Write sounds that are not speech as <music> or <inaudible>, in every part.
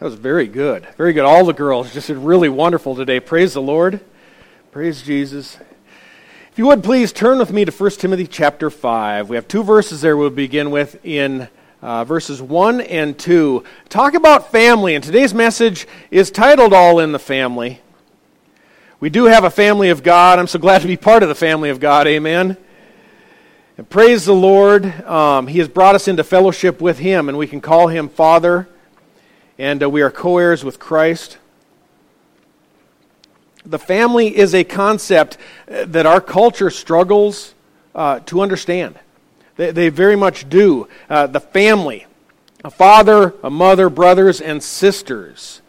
That was very good. Very good. All the girls just did really wonderful today. Praise the Lord. Praise Jesus. If you would please turn with me to 1 Timothy chapter 5. We have two verses there we'll begin with in uh, verses 1 and 2. Talk about family, and today's message is titled All in the Family. We do have a family of God. I'm so glad to be part of the family of God. Amen. And praise the Lord. Um, he has brought us into fellowship with Him, and we can call Him Father and uh, we are co heirs with Christ. The family is a concept uh, that our culture struggles uh, to understand. They, they, very much do. Uh, the family, a father, a mother, brothers, and sisters.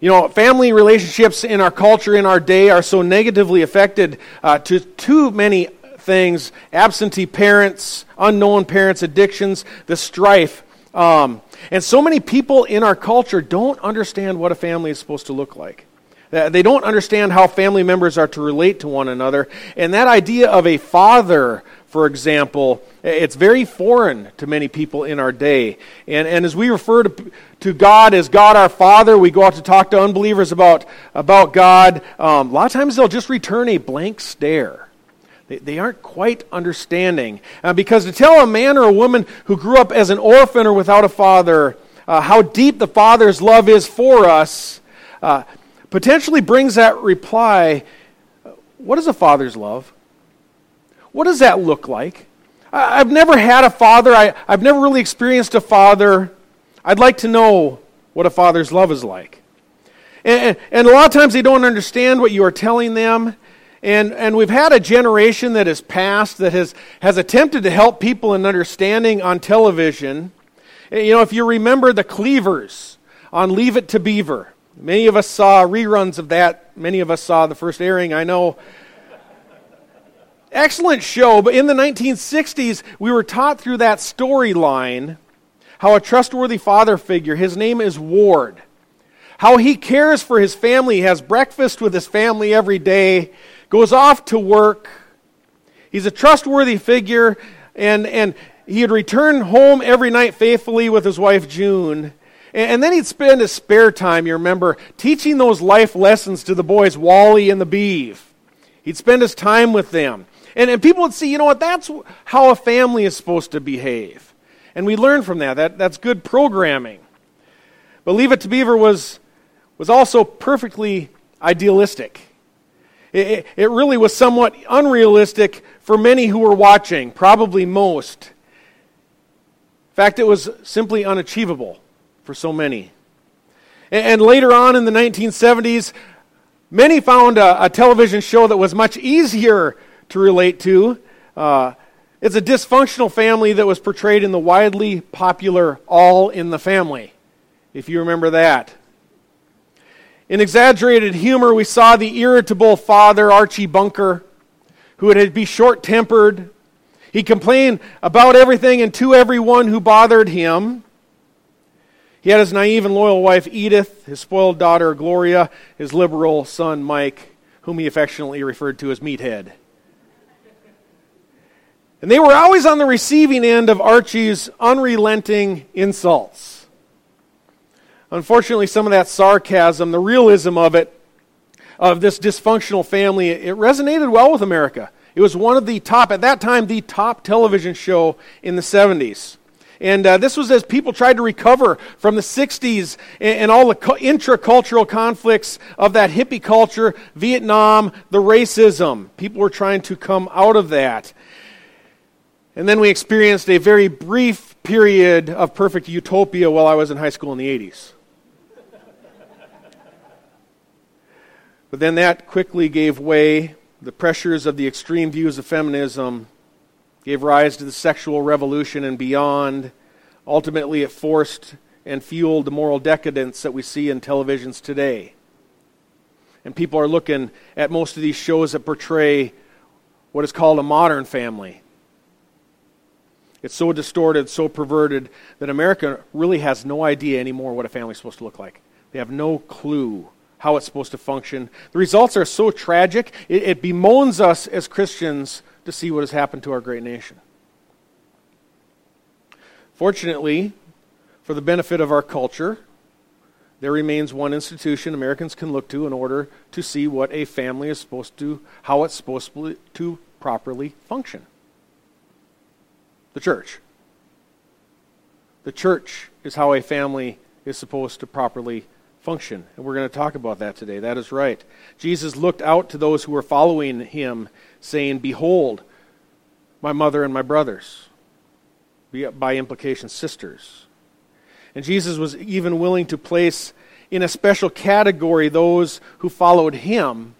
You know, family relationships in our culture, in our day, are so negatively affected uh, to too many things absentee parents, unknown parents, addictions, the strife. Um, and so many people in our culture don't understand what a family is supposed to look like. They don't understand how family members are to relate to one another. And that idea of a father, for example, it's very foreign to many people in our day. And, and as we refer to, to God as God our Father, we go out to talk to unbelievers about, about God. Um, a lot of times they'll just return a blank stare. They, they aren't quite understanding. Uh, because to tell a man or a woman who grew up as an orphan or without a father uh, how deep the Father's love is for us uh, potentially brings that reply what is a father's love? What does that look like? I, have never had a father, I, I've never really experienced a father. I'd like to know what a father's love is like. And, and, a lot of times they don't understand what you are telling them. And, and we've had a generation that has passed that has, has attempted to help people in understanding on television. Eh, you know, if you remember the Cleavers on Leave It to Beaver, many of us saw reruns of that. Many of us saw the first airing, I know. Excellent show, but in the 1960s, we were taught through that storyline how a trustworthy father figure, his name is Ward, how he cares for his family, he has breakfast with his family every day, goes off to work. He's a trustworthy figure, and, and he would return home every night faithfully with his wife June. And, then he'd spend his spare time, you remember, teaching those life lessons to the boys, Wally and the Beav. He'd spend his time with them. And, and people would see, you know what, that's how a family is supposed to behave. And we learn from that. that that's good programming. But Leave It to Beaver was, was also perfectly idealistic. It, it really was somewhat unrealistic for many who were watching, probably most. In fact, it was simply unachievable for so many. And, and later on in the 1970s, many found a, a, television show that was much easier to relate to. Uh, it's a dysfunctional family that was portrayed in the widely popular All in the Family, if you remember that. In exaggerated humor, we saw the irritable father, Archie Bunker, who would be short tempered. He complained about everything and to everyone who bothered him. He had his naive and loyal wife, Edith, his spoiled daughter, Gloria, his liberal son, Mike, whom he affectionately referred to as Meathead. And they were always on the receiving end of Archie's unrelenting insults. Unfortunately, some of that sarcasm, the realism of it, of this dysfunctional family, it resonated well with America. It was one of the top, at that time, the top television show in the 70s. And uh, this was as people tried to recover from the 60s and, and all the co- intracultural conflicts of that hippie culture, Vietnam, the racism. People were trying to come out of that. And then we experienced a very brief period of perfect utopia while I was in high school in the 80s. But then that quickly gave way. The pressures of the extreme views of feminism gave rise to the sexual revolution and beyond. Ultimately, it forced and fueled the moral decadence that we see in televisions today. And people are looking at most of these shows that portray what is called a modern family. It's so distorted, so perverted, that America really has no idea anymore what a family is supposed to look like. They have no clue how it's supposed to function. The results are so tragic, it, it bemoans us as Christians to see what has happened to our great nation. Fortunately, for the benefit of our culture, there remains one institution Americans can look to in order to see what a family is supposed to, how it's supposed to properly function the church. The church is how a family is supposed to properly function. And we're going to talk about that today. That is right. Jesus looked out to those who were following him, saying, Behold, my mother and my brothers, by implication, sisters. And Jesus was even willing to place in a special category those who followed him,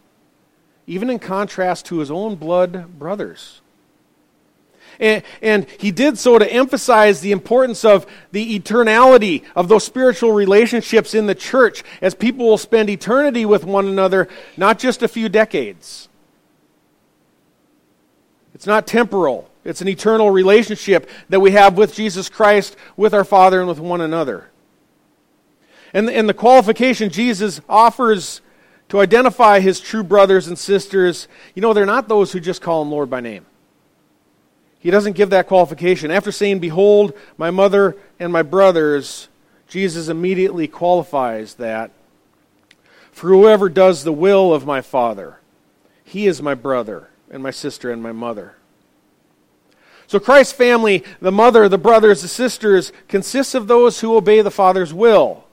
even in contrast to his own blood brothers. And, and, he did so to emphasize the importance of the eternality of those spiritual relationships in the church as people will spend eternity with one another, not just a few decades. It's not temporal, it's an eternal relationship that we have with Jesus Christ, with our Father, and with one another. And, and the qualification Jesus offers to identify his true brothers and sisters, you know, they're not those who just call him Lord by name. He doesn't give that qualification. After saying, Behold, my mother and my brothers, Jesus immediately qualifies that. For whoever does the will of my Father, he is my brother and my sister and my mother. So Christ's family, the mother, the brothers, the sisters, consists of those who obey the Father's will.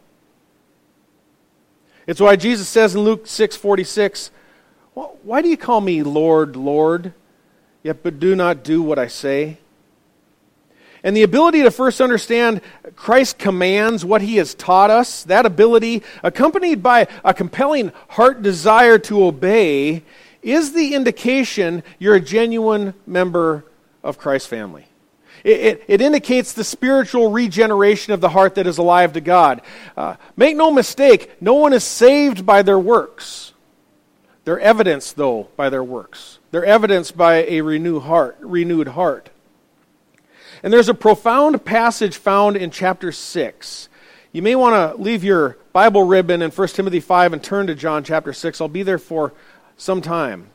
It's why Jesus says in Luke 6:46, "Why do you call me Lord, Lord, yet but do not do what I say?" And the ability to first understand Christ's commands, what he has taught us, that ability, accompanied by a compelling heart desire to obey, is the indication you're a genuine member of Christ's family. It, it, it, indicates the spiritual regeneration of the heart that is alive to God. Uh, make no mistake, no one is saved by their works. They're evidenced, though, by their works. They're evidenced by a renewed heart. Renewed heart. And there's a profound passage found in chapter 6. You may want to leave your Bible ribbon in 1 Timothy 5 and turn to John chapter 6. I'll be there for some time.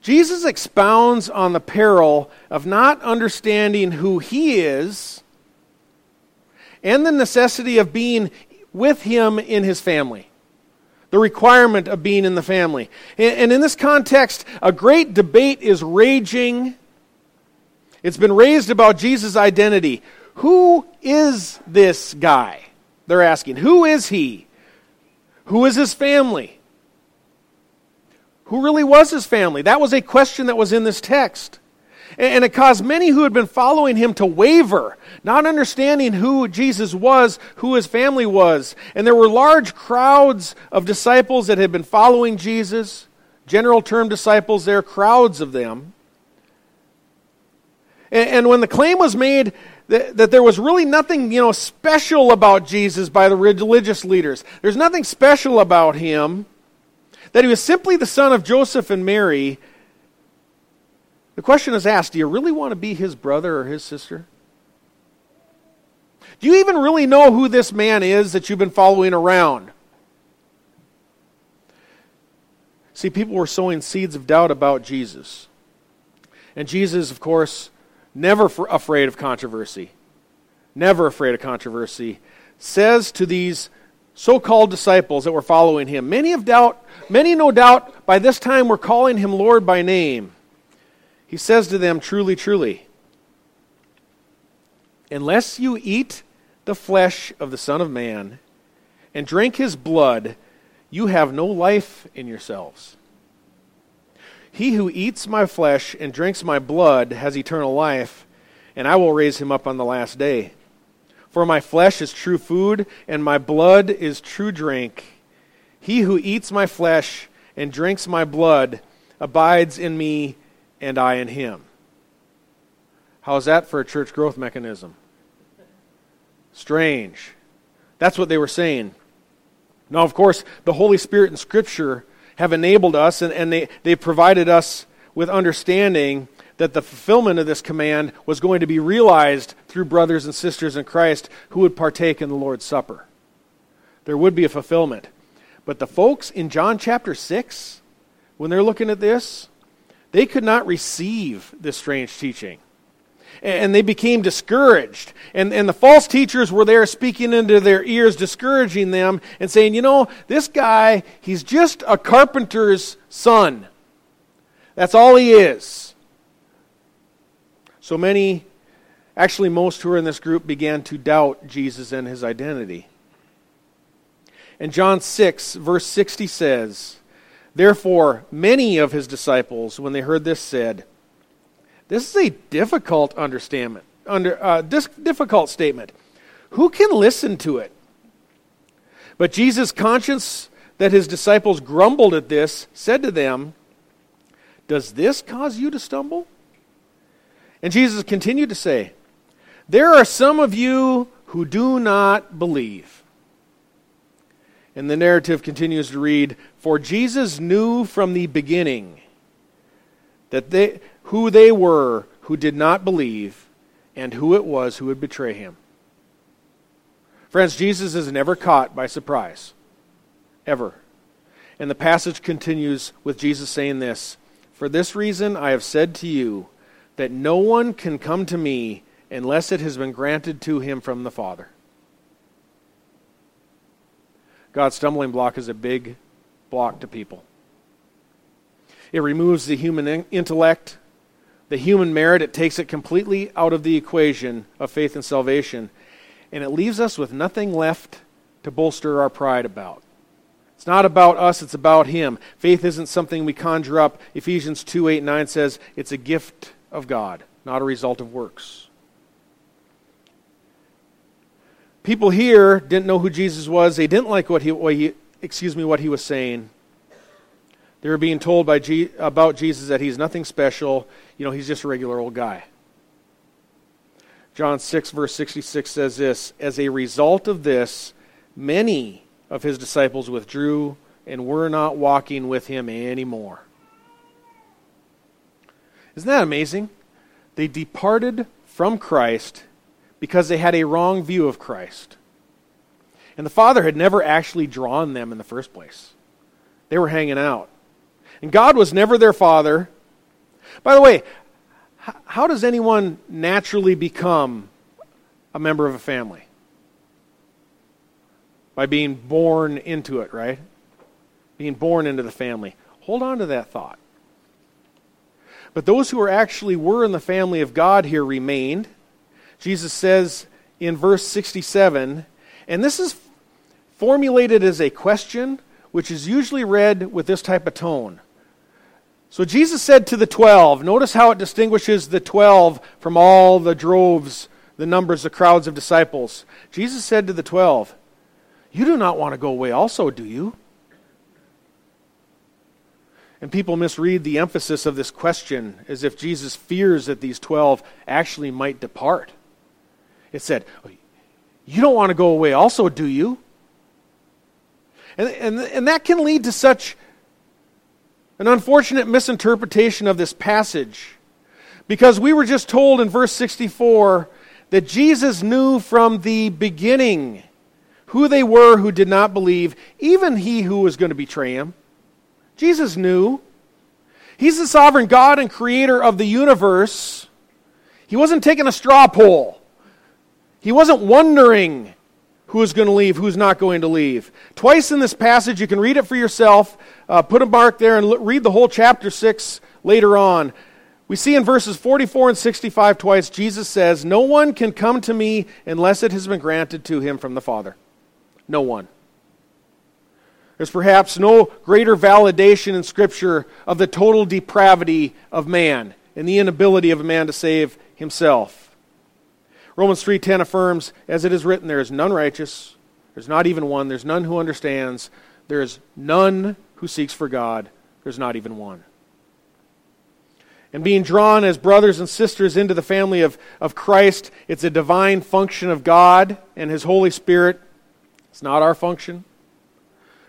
Jesus expounds on the peril of not understanding who he is and the necessity of being with him in his family. The requirement of being in the family. And in this context, a great debate is raging. It's been raised about Jesus' identity. Who is this guy? They're asking. Who is he? Who is his family? Who really was his family? That was a question that was in this text. And it caused many who had been following him to waver, not understanding who Jesus was, who his family was. And there were large crowds of disciples that had been following Jesus. General term disciples there, crowds of them. And when the claim was made that, that there was really nothing, you know, special about Jesus by the religious leaders, there's nothing special about him that he was simply the son of Joseph and Mary, the question is asked do you really want to be his brother or his sister? Do you even really know who this man is that you've been following around? See, people were sowing seeds of doubt about Jesus. And Jesus, of course, never afraid of controversy, never afraid of controversy, says to these so called disciples that were following him. Many of doubt, many no doubt by this time were calling him Lord by name. He says to them, Truly, truly, unless you eat the flesh of the Son of Man and drink his blood, you have no life in yourselves. He who eats my flesh and drinks my blood has eternal life, and I will raise him up on the last day. For my flesh is true food, and my blood is true drink. He who eats my flesh and drinks my blood abides in me, and I in him. How's that for a church growth mechanism? Strange. That's what they were saying. Now, of course, the Holy Spirit and Scripture have enabled us and, and they, they provided us with understanding that the fulfillment of this command was going to be realized through brothers and sisters in Christ who would partake in the Lord's Supper. There would be a fulfillment. But the folks in John chapter 6, when they're looking at this, they could not receive this strange teaching. and they became discouraged. And, and the false teachers were there speaking into their ears, discouraging them, and saying, You know, this guy, he's just a carpenter's son. That's all he is. So many, actually, most who were in this group began to doubt Jesus and his identity. And John 6, verse 60 says, Therefore, many of his disciples, when they heard this, said, This is a difficult understanding, under, uh, difficult statement. Who can listen to it? But Jesus, conscious that his disciples grumbled at this, said to them, Does this cause you to stumble? And Jesus continued to say, There are some of you who do not believe. And the narrative continues to read For Jesus knew from the beginning that they, who they were who did not believe and who it was who would betray him. Friends, Jesus is never caught by surprise. Ever. And the passage continues with Jesus saying this For this reason I have said to you that no one can come to me unless it has been granted to him from the Father. God's stumbling block is a big block to people. It removes the human intellect, the human merit, it takes it completely out of the equation of faith and salvation, and it leaves us with nothing left to bolster our pride about. It's not about us, it's about Him. Faith isn't something we conjure up. Ephesians 2 8 9 says it's a gift of God, not a result of works. People here didn't know who Jesus was. They didn't like what he, what he excuse me, what he was saying. They were being told by G, about Jesus that he's nothing special. You know, he's just a regular old guy. John 6, verse 66 says this As a result of this, many of his disciples withdrew and were not walking with him anymore. Isn't that amazing? They departed from Christ because they had a wrong view of Christ. And the Father had never actually drawn them in the first place. They were hanging out. And God was never their Father. By the way, how does anyone naturally become a member of a family? By being born into it, right? Being born into the family. Hold on to that thought. But those who are actually were in the family of God here remained Jesus says in verse 67, and this is formulated as a question, which is usually read with this type of tone. So Jesus said to the twelve, notice how it distinguishes the twelve from all the droves, the numbers, the crowds of disciples. Jesus said to the twelve, You do not want to go away also, do you? And people misread the emphasis of this question as if Jesus fears that these twelve actually might depart. It said, You don't want to go away, also, do you? And, and, and that can lead to such an unfortunate misinterpretation of this passage. Because we were just told in verse 64 that Jesus knew from the beginning who they were who did not believe, even he who was going to betray him. Jesus knew. He's the sovereign God and creator of the universe. He wasn't taking a straw poll. He wasn't wondering who's going to leave, who's not going to leave. Twice in this passage, you can read it for yourself, uh, put a mark there, and read the whole chapter 6 later on. We see in verses 44 and 65 twice, Jesus says, No one can come to me unless it has been granted to him from the Father. No one. There's perhaps no greater validation in Scripture of the total depravity of man and the inability of a man to save himself. Romans 3:10 affirms, as it is written, there is none righteous, there's not even one, there's none who understands, there is none who seeks for God, there's not even one. And being drawn as brothers and sisters into the family of, of Christ, it's a divine function of God and His Holy Spirit. It's not our function.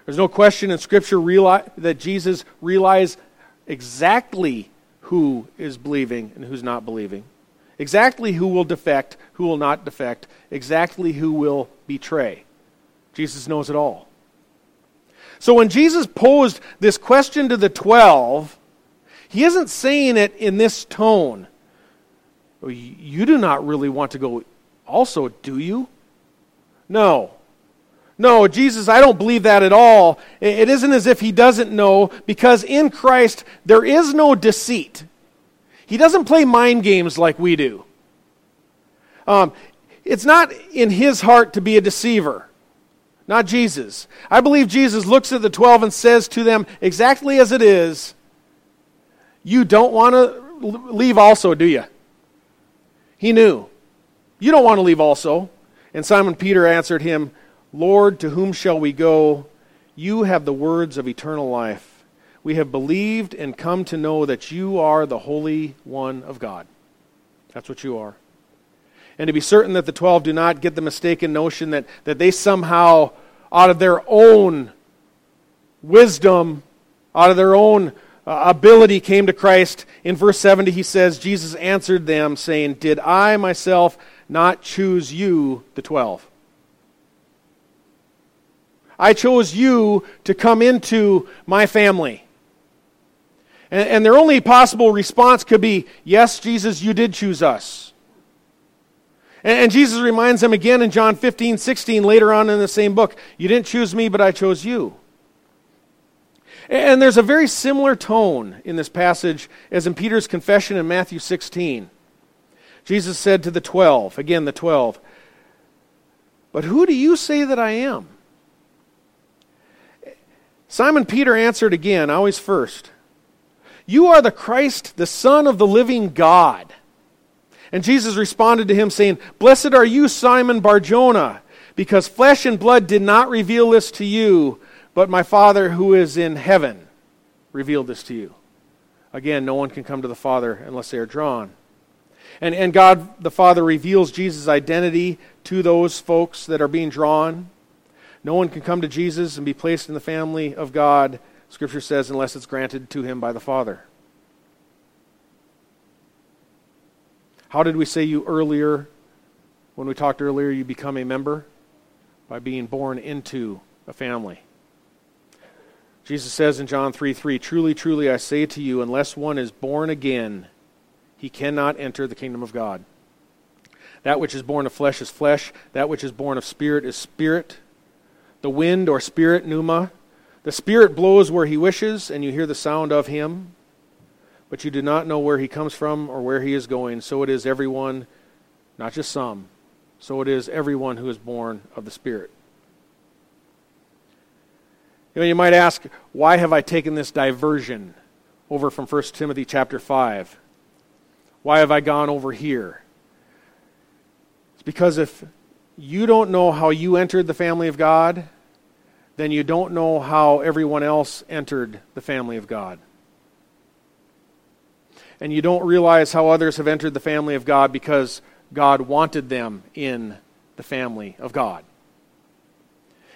There's no question in Scripture that Jesus realized exactly who is believing and who's not believing exactly who will defect, who will not defect, exactly who will betray. Jesus knows it all. So when Jesus posed this question to the 12, he isn't saying it in this tone. Oh, you do not really want to go also, do you? No. No, Jesus, I don't believe that at all. It isn't as if he doesn't know, because in Christ there is no deceit. He doesn't play mind games like we do. Um, it's not in his heart to be a deceiver, not Jesus. I believe Jesus looks at the 12 and says to them exactly as it is You don't want to leave also, do you? He knew. You don't want to leave also. And Simon Peter answered him, Lord, to whom shall we go? You have the words of eternal life. We have believed and come to know that you are the Holy One of God. That's what you are. And to be certain that the 12 do not get the mistaken notion that, that they somehow, out of their own wisdom, out of their own uh, ability, came to Christ. In verse 70, he says, Jesus answered them, saying, Did I myself not choose you, the 12? I chose you to come into my family. And, and, their only possible response could be, Yes, Jesus, you did choose us. And, and Jesus reminds them again in John 15, 16, later on in the same book, You didn't choose me, but I chose you. And there's a very similar tone in this passage as in Peter's confession in Matthew 16. Jesus said to the twelve, again the twelve, But who do you say that I am? Simon Peter answered again, always first, You are the Christ, the Son of the living God. And Jesus responded to him, saying, Blessed are you, Simon Barjona, because flesh and blood did not reveal this to you, but my Father who is in heaven revealed this to you. Again, no one can come to the Father unless they are drawn. And, and God the Father reveals Jesus' identity to those folks that are being drawn. No one can come to Jesus and be placed in the family of God, Scripture says, unless it's granted to him by the Father. How did we say you earlier, when we talked earlier, you become a member? By being born into a family. Jesus says in John 3 3, Truly, truly, I say to you, unless one is born again, he cannot enter the kingdom of God. That which is born of flesh is flesh, that which is born of spirit is spirit the wind or spirit, pneuma. The spirit blows where he wishes, and you hear the sound of him, but you do not know where he comes from or where he is going. So it is everyone, not just some, so it is everyone who is born of the Spirit. You, know, you might ask, why have I taken this diversion over from 1 Timothy chapter 5? Why have I gone over here? It's because if you don't know how you entered the family of God, then you don't know how everyone else entered the family of God. And you don't realize how others have entered the family of God because God wanted them in the family of God.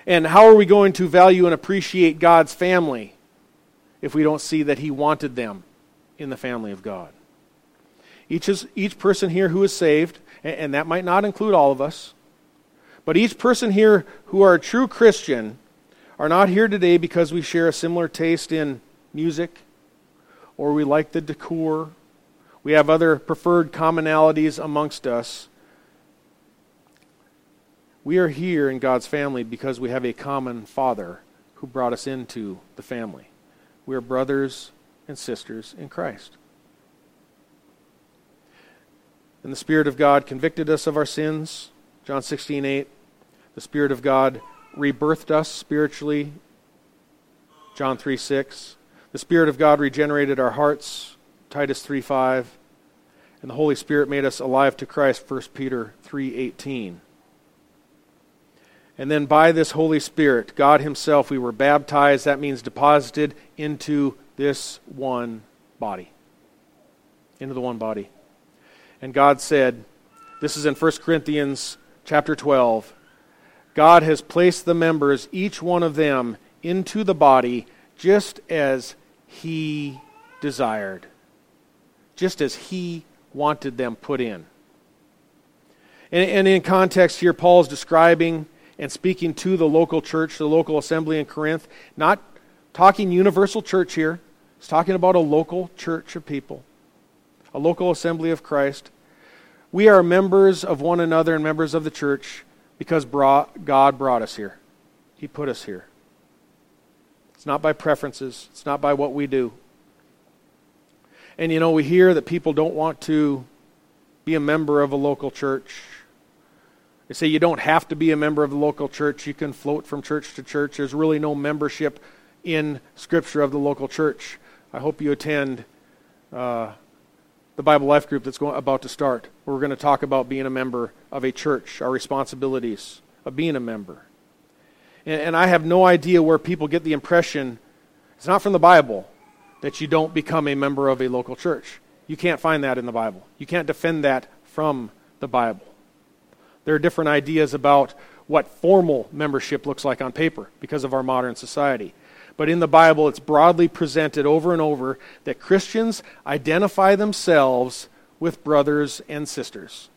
And how are we going to value and appreciate God's family if we don't see that He wanted them in the family of God? Each, is, each person here who is saved, and that might not include all of us, but each person here who are a true Christian are not here today because we share a similar taste in music or we like the decor. We have other preferred commonalities amongst us. We are here in God's family because we have a common Father who brought us into the family. We are brothers and sisters in Christ. And the Spirit of God convicted us of our sins. John 16, 8. The Spirit of God rebirthed us spiritually. John 3 6. The Spirit of God regenerated our hearts. Titus 3 5. And the Holy Spirit made us alive to Christ. 1 Peter 3 18. And then by this Holy Spirit, God Himself, we were baptized. That means deposited into this one body. Into the one body. And God said, this is in 1 Corinthians chapter 12, God has placed the members, each one of them, into the body just as He desired, just as He wanted them put in. And, and in context here, Paul is describing and speaking to the local church, the local assembly in Corinth, not talking universal church here. He's talking about a local church of people, a local assembly of Christ. We are members of one another and members of the church because God brought us here. He put us here. It's not by preferences, it's not by what we do. And you know, we hear that people don't want to be a member of a local church. They say you don't have to be a member of the local church. You can float from church to church. There's really no membership in Scripture of the local church. I hope you attend uh, the Bible Life group that's going, about to start. We're going to talk about being a member of a church, our responsibilities of being a member. And, and I have no idea where people get the impression, it's not from the Bible, that you don't become a member of a local church. You can't find that in the Bible. You can't defend that from the Bible. There are different ideas about what formal membership looks like on paper because of our modern society. But in the Bible, it's broadly presented over and over that Christians identify themselves with brothers and sisters.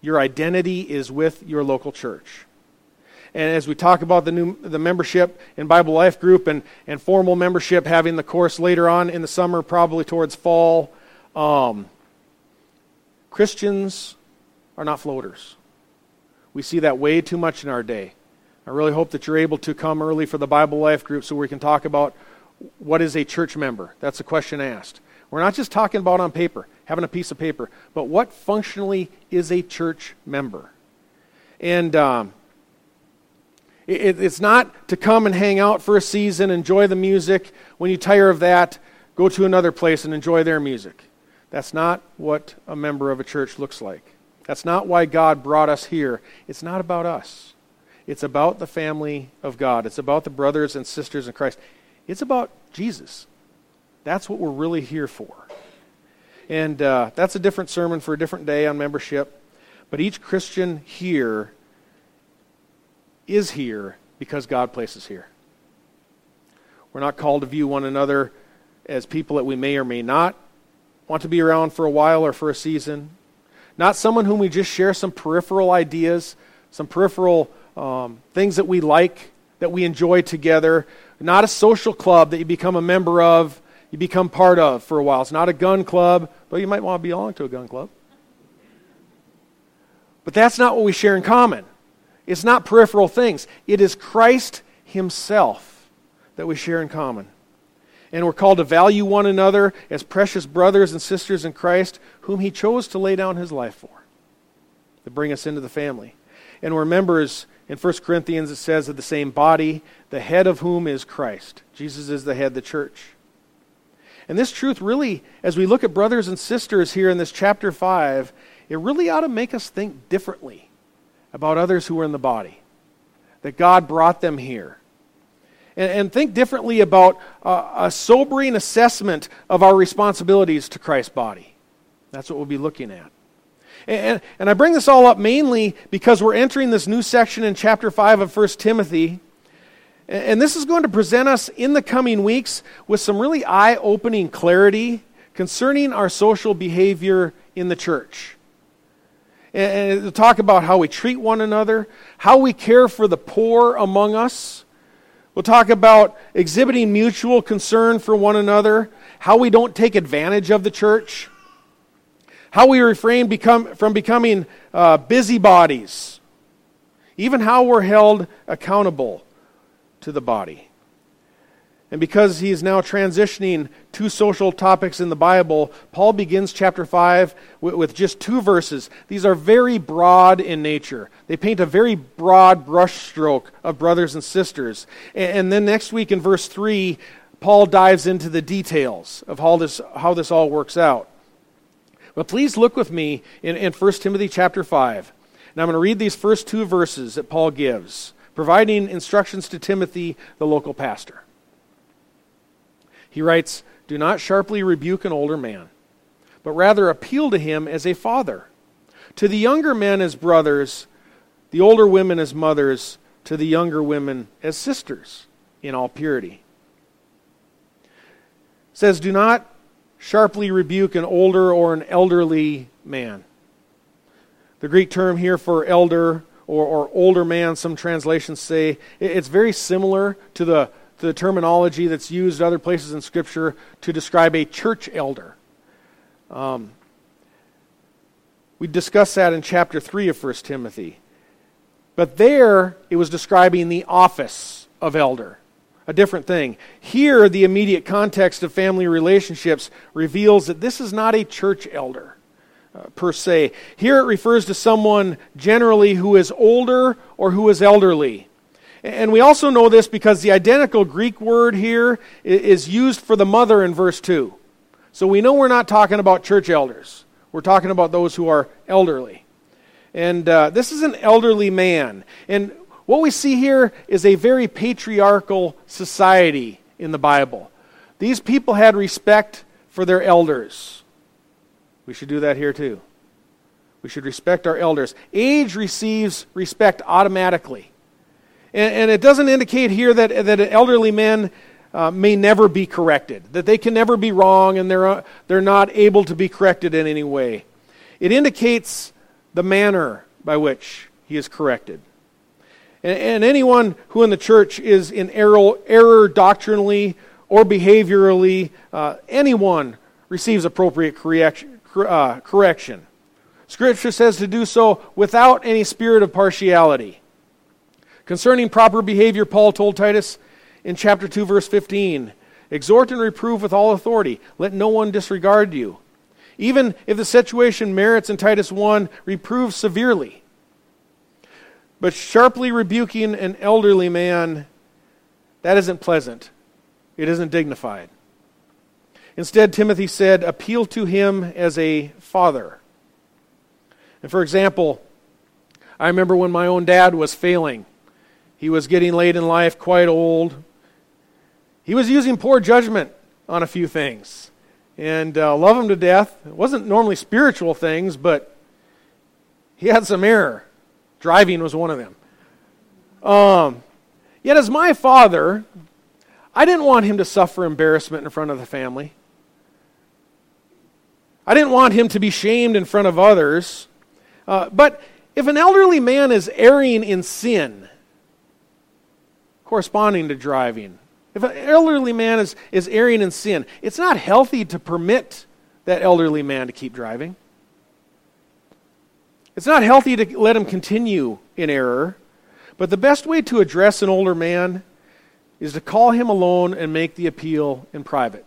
Your identity is with your local church. And as we talk about the new the membership in Bible Life Group and, and formal membership, having the course later on in the summer, probably towards fall, um, Christians are not floaters. We see that way too much in our day. I really hope that you're able to come early for the Bible Life group so we can talk about what is a church member. That's a question asked. We're not just talking about on paper, having a piece of paper, but what functionally is a church member? And um, it, it's not to come and hang out for a season, enjoy the music. When you tire of that, go to another place and enjoy their music. That's not what a member of a church looks like. That's not why God brought us here. It's not about us. It's about the family of God. It's about the brothers and sisters in Christ. It's about Jesus. That's what we're really here for. And uh, that's a different sermon for a different day on membership. But each Christian here is here because God places here. We're not called to view one another as people that we may or may not want to be around for a while or for a season. Not someone whom we just share some peripheral ideas, some peripheral um, things that we like, that we enjoy together. Not a social club that you become a member of, you become part of for a while. It's not a gun club, though you might want to belong to a gun club. But that's not what we share in common. It's not peripheral things, it is Christ Himself that we share in common and we're called to value one another as precious brothers and sisters in Christ, whom He chose to lay down His life for, to bring us into the family. And we're members, in 1 Corinthians, it says, of the same body, the head of whom is Christ. Jesus is the head, of the church. And this truth really, as we look at brothers and sisters here in this chapter 5, it really ought to make us think differently about others who are in the body. That God brought them here and, and think differently about uh, a sobering assessment of our responsibilities to Christ's body. That's what we'll be looking at. And, and I bring this all up mainly because we're entering this new section in chapter 5 of 1 Timothy. And this is going to present us in the coming weeks with some really eye opening clarity concerning our social behavior in the church. And to talk about how we treat one another, how we care for the poor among us, We'll talk about exhibiting mutual concern for one another, how we don't take advantage of the church, how we refrain become, from becoming uh, busybodies, even how we're held accountable to the body. And because he is now transitioning two social topics in the Bible, Paul begins chapter 5 with, with, just two verses. These are very broad in nature. They paint a very broad brushstroke of brothers and sisters. And, and then next week in verse 3, Paul dives into the details of how this, how this all works out. But please look with me in, in 1 Timothy chapter 5. And I'm going to read these first two verses that Paul gives, providing instructions to Timothy, the local pastor. He writes, Do not sharply rebuke an older man, but rather appeal to him as a father. To the younger men as brothers, the older women as mothers, to the younger women as sisters in all purity. It says, Do not sharply rebuke an older or an elderly man. The Greek term here for elder or, or older man, some translations say, it's very similar to the the terminology that's used other places in Scripture to describe a church elder. Um, We discussed that in chapter 3 of 1 Timothy. But there, it was describing the office of elder, a different thing. Here, the immediate context of family relationships reveals that this is not a church elder. Uh, per se. Here it refers to someone generally who is older or who is elderly. And we also know this because the identical Greek word here is used for the mother in verse 2. So we know we're not talking about church elders. We're talking about those who are elderly. And uh, this is an elderly man. And what we see here is a very patriarchal society in the Bible. These people had respect for their elders. We should do that here too. We should respect our elders. Age receives respect automatically. And, and it doesn't indicate here that, that elderly men uh, may never be corrected, that they can never be wrong and they're, uh, they're not able to be corrected in any way. It indicates the manner by which he is corrected. And, and anyone who in the church is in error, error doctrinally or behaviorally, uh, anyone receives appropriate correction uh, correction. Scripture says to do so without any spirit of partiality. Concerning proper behavior, Paul told Titus in chapter 2, verse 15 Exhort and reprove with all authority. Let no one disregard you. Even if the situation merits in Titus 1, reprove severely. But sharply rebuking an elderly man, that isn't pleasant. It isn't dignified. Instead, Timothy said, appeal to him as a father. And for example, I remember when my own dad was failing. He was getting late in life, quite old. He was using poor judgment on a few things. And uh, love him to death. It wasn't normally spiritual things, but he had some error. Driving was one of them. Um, yet, as my father, I didn't want him to suffer embarrassment in front of the family. I didn't want him to be shamed in front of others. Uh, but if an elderly man is erring in sin, corresponding to driving, if an elderly man is, is erring in sin, it's not healthy to permit that elderly man to keep driving. It's not healthy to let him continue in error. But the best way to address an older man is to call him alone and make the appeal in private.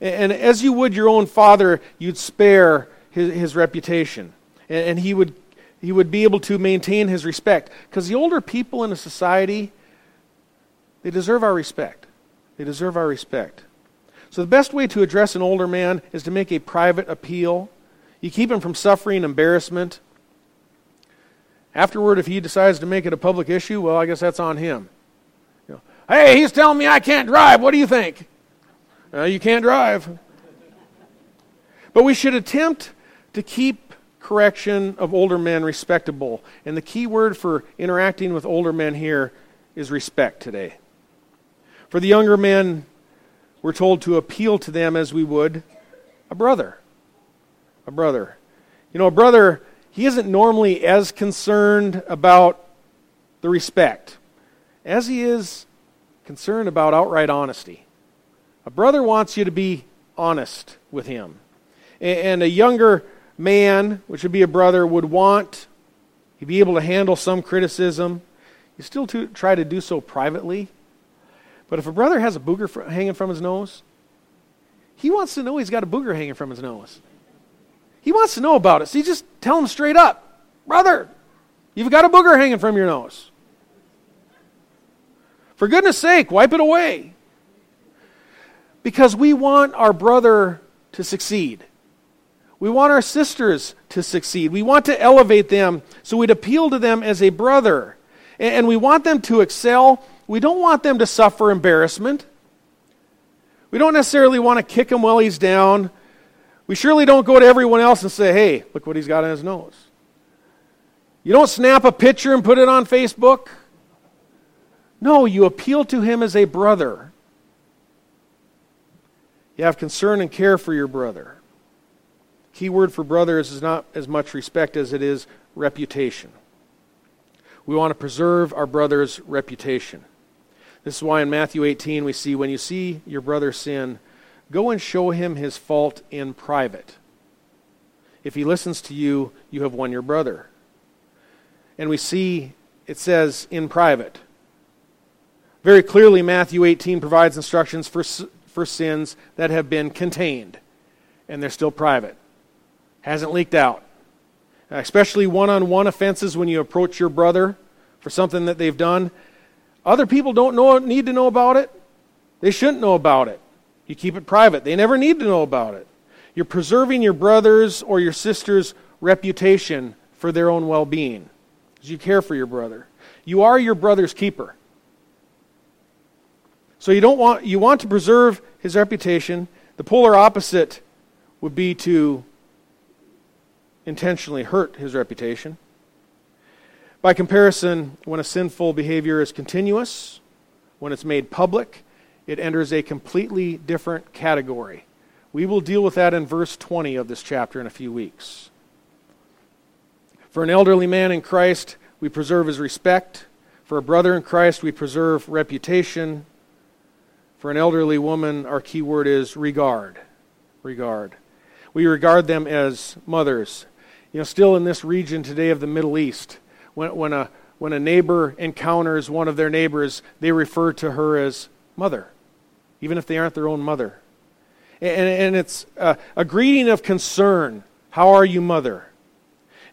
And as you would your own father, you'd spare his, his reputation. And, he, would, he would be able to maintain his respect. Because the older people in a society, they deserve our respect. They deserve our respect. So the best way to address an older man is to make a private appeal. You keep him from suffering embarrassment. Afterward, if he decides to make it a public issue, well, I guess that's on him. You know, hey, he's telling me I can't drive. What do you think? Uh, you can't drive. But we should attempt to keep correction of older men respectable. And the key word for interacting with older men here is respect today. For the younger men, we're told to appeal to them as we would a brother. A brother. You know, a brother, he isn't normally as concerned about the respect as he is concerned about outright honesty. A brother wants you to be honest with him. And a younger man, which would be a brother, would want to be able to handle some criticism. You still try to do so privately. But if a brother has a booger hanging from his nose, he wants to know he's got a booger hanging from his nose. He wants to know about it. So you just tell him straight up, brother, you've got a booger hanging from your nose. For goodness sake, wipe it away because we want our brother to succeed. We want our sisters to succeed. We want to elevate them, so we'd appeal to them as a brother. And we want them to excel. We don't want them to suffer embarrassment. We don't necessarily want to kick him while he's down. We surely don't go to everyone else and say, hey, look what he's got on his nose. You don't snap a picture and put it on Facebook. No, you appeal to him as a brother. You have concern and care for your brother. Key word for brothers is not as much respect as it is reputation. We want to preserve our brother's reputation. This is why in Matthew 18 we see when you see your brother sin, go and show him his fault in private. If he listens to you, you have won your brother. And we see it says in private. Very clearly, Matthew 18 provides instructions for, for sins that have been contained, and they're still private. Hasn't leaked out. Especially one on one offenses when you approach your brother for something that they've done. Other people don't know, need to know about it. They shouldn't know about it. You keep it private. They never need to know about it. You're preserving your brother's or your sister's reputation for their own well being because you care for your brother. You are your brother's keeper. So you don't want you want to preserve his reputation. The polar opposite would be to intentionally hurt his reputation. By comparison, when a sinful behavior is continuous, when it's made public, it enters a completely different category. We will deal with that in verse 20 of this chapter in a few weeks. For an elderly man in Christ, we preserve his respect. For a brother in Christ, we preserve reputation. For an elderly woman, our key word is regard. Regard. We regard them as mothers. You know, still in this region today of the Middle East, when, when, a, when a neighbor encounters one of their neighbors, they refer to her as mother, even if they aren't their own mother. And, and it's a, a greeting of concern. How are you, mother?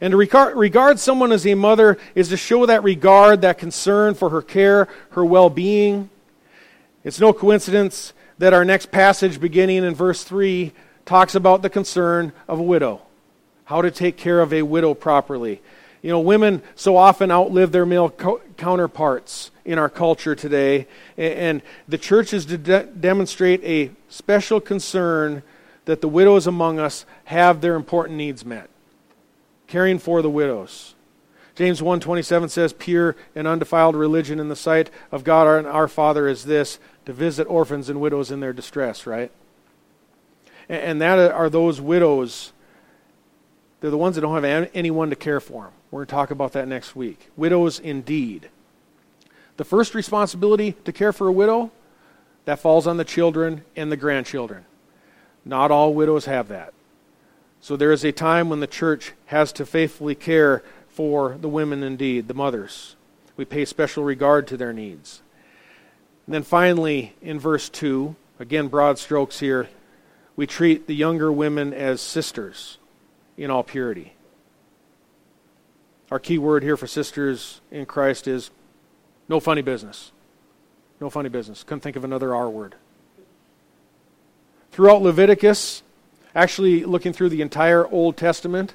And to regard, regard someone as a mother is to show that regard, that concern for her care, her well being. It's no coincidence that our next passage, beginning in verse 3, talks about the concern of a widow, how to take care of a widow properly. You know, women so often outlive their male co- counterparts in our culture today, and the church is to de- demonstrate a special concern that the widows among us have their important needs met caring for the widows. James 1:27 says pure and undefiled religion in the sight of God our, our Father is this to visit orphans and widows in their distress, right? And, and that are those widows they're the ones that don't have anyone to care for them. We're going to talk about that next week. Widows indeed. The first responsibility to care for a widow that falls on the children and the grandchildren. Not all widows have that. So there is a time when the church has to faithfully care for the women indeed, the mothers. We pay special regard to their needs. And then finally, in verse 2, again, broad strokes here, we treat the younger women as sisters in all purity. Our key word here for sisters in Christ is no funny business. No funny business. Couldn't think of another R word. Throughout Leviticus, actually looking through the entire Old Testament,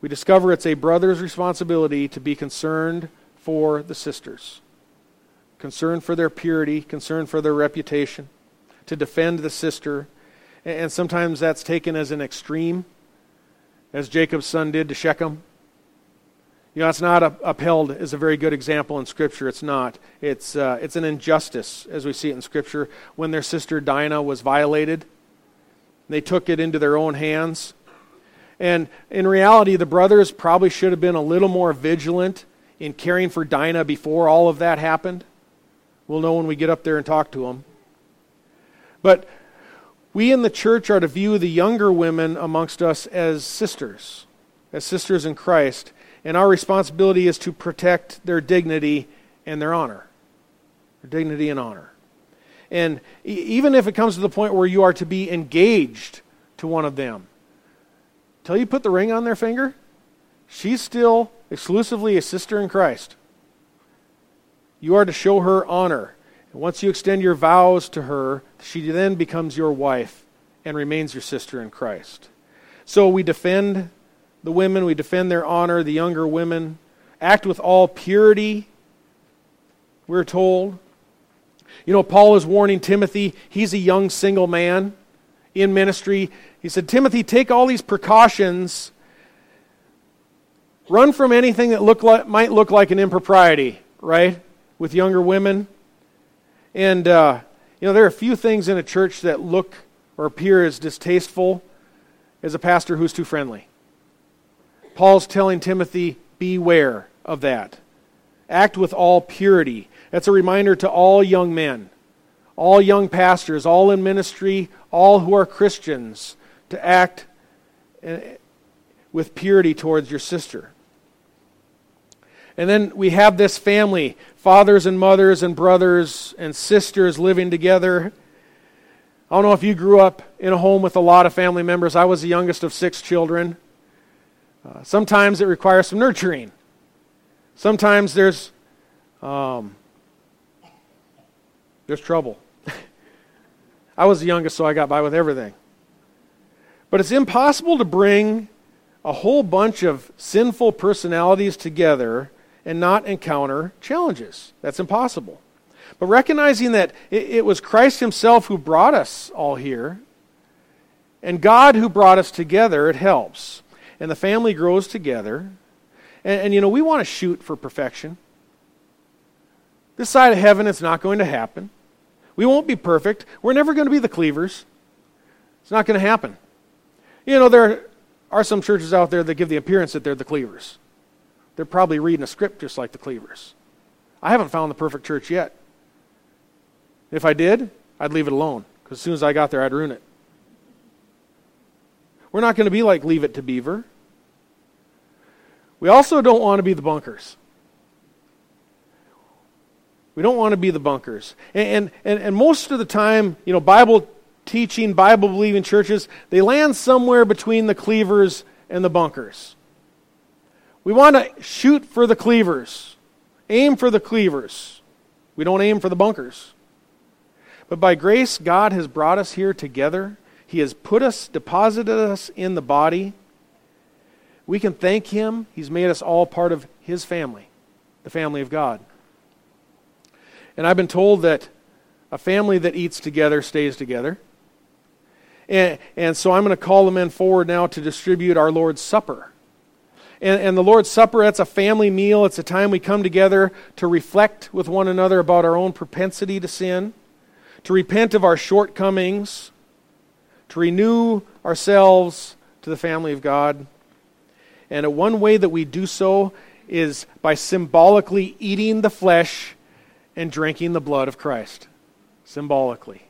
we discover it's a brother's responsibility to be concerned for the sisters, concerned for their purity, concerned for their reputation, to defend the sister. And sometimes that's taken as an extreme, as Jacob's son did to Shechem. You know, it's not upheld as a very good example in Scripture. It's not. It's, uh, it's an injustice, as we see it in Scripture. When their sister Dinah was violated, they took it into their own hands. And in reality, the brothers probably should have been a little more vigilant in caring for Dinah before all of that happened. We'll know when we get up there and talk to them. But we in the church are to view the younger women amongst us as sisters, as sisters in Christ. And our responsibility is to protect their dignity and their honor. Their dignity and honor. And even if it comes to the point where you are to be engaged to one of them, till you put the ring on their finger, she's still exclusively a sister in Christ. You are to show her honor. Once you extend your vows to her, she then becomes your wife and remains your sister in Christ. So we defend the women, we defend their honor, the younger women. Act with all purity, we're told. You know, Paul is warning Timothy. He's a young single man in ministry. He said, Timothy, take all these precautions. Run from anything that look like, might look like an impropriety, right? With younger women. And, uh, you know, there are a few things in a church that look or appear as distasteful as a pastor who's too friendly. Paul's telling Timothy, beware of that. Act with all purity. That's a reminder to all young men, all young pastors, all in ministry, all who are Christians, to act with purity towards your sister. And then we have this family fathers and mothers and brothers and sisters living together. I don't know if you grew up in a home with a lot of family members. I was the youngest of six children. Uh, sometimes it requires some nurturing. Sometimes there's um, there's trouble. <laughs> I was the youngest, so I got by with everything. But it's impossible to bring a whole bunch of sinful personalities together and not encounter challenges. That's impossible. But recognizing that it, it, was Christ Himself who brought us all here, and God who brought us together, it helps. And the family grows together. And, and you know, we want to shoot for perfection. This side of heaven, it's not going to happen. We won't be perfect. We're never going to be the cleavers. It's not going to happen. You know, there are some churches out there that give the appearance that they're the cleavers. They're probably reading a script just like the cleavers. I haven't found the perfect church yet. If I did, I'd leave it alone because as soon as I got there, I'd ruin it. We're not going to be like Leave It to Beaver. We also don't want to be the bunkers. We don't want to be the bunkers. And, and, and most of the time, you know, Bible teaching, Bible believing churches, they land somewhere between the cleavers and the bunkers. We want to shoot for the cleavers, aim for the cleavers. We don't aim for the bunkers. But by grace, God has brought us here together. He has put us, deposited us in the body. We can thank Him. He's made us all part of His family, the family of God. And I've been told that a family that eats together stays together. And, and so I'm going to call the men forward now to distribute our Lord's Supper. And, and the Lord's Supper, that's a family meal. It's a time we come together to reflect with one another about our own propensity to sin, to repent of our shortcomings, to renew ourselves to the family of God. And one way that we do so is by symbolically eating the flesh and drinking the blood of Christ, symbolically.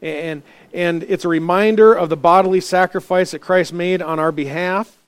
And, and it's a reminder of the bodily sacrifice that Christ made on our behalf.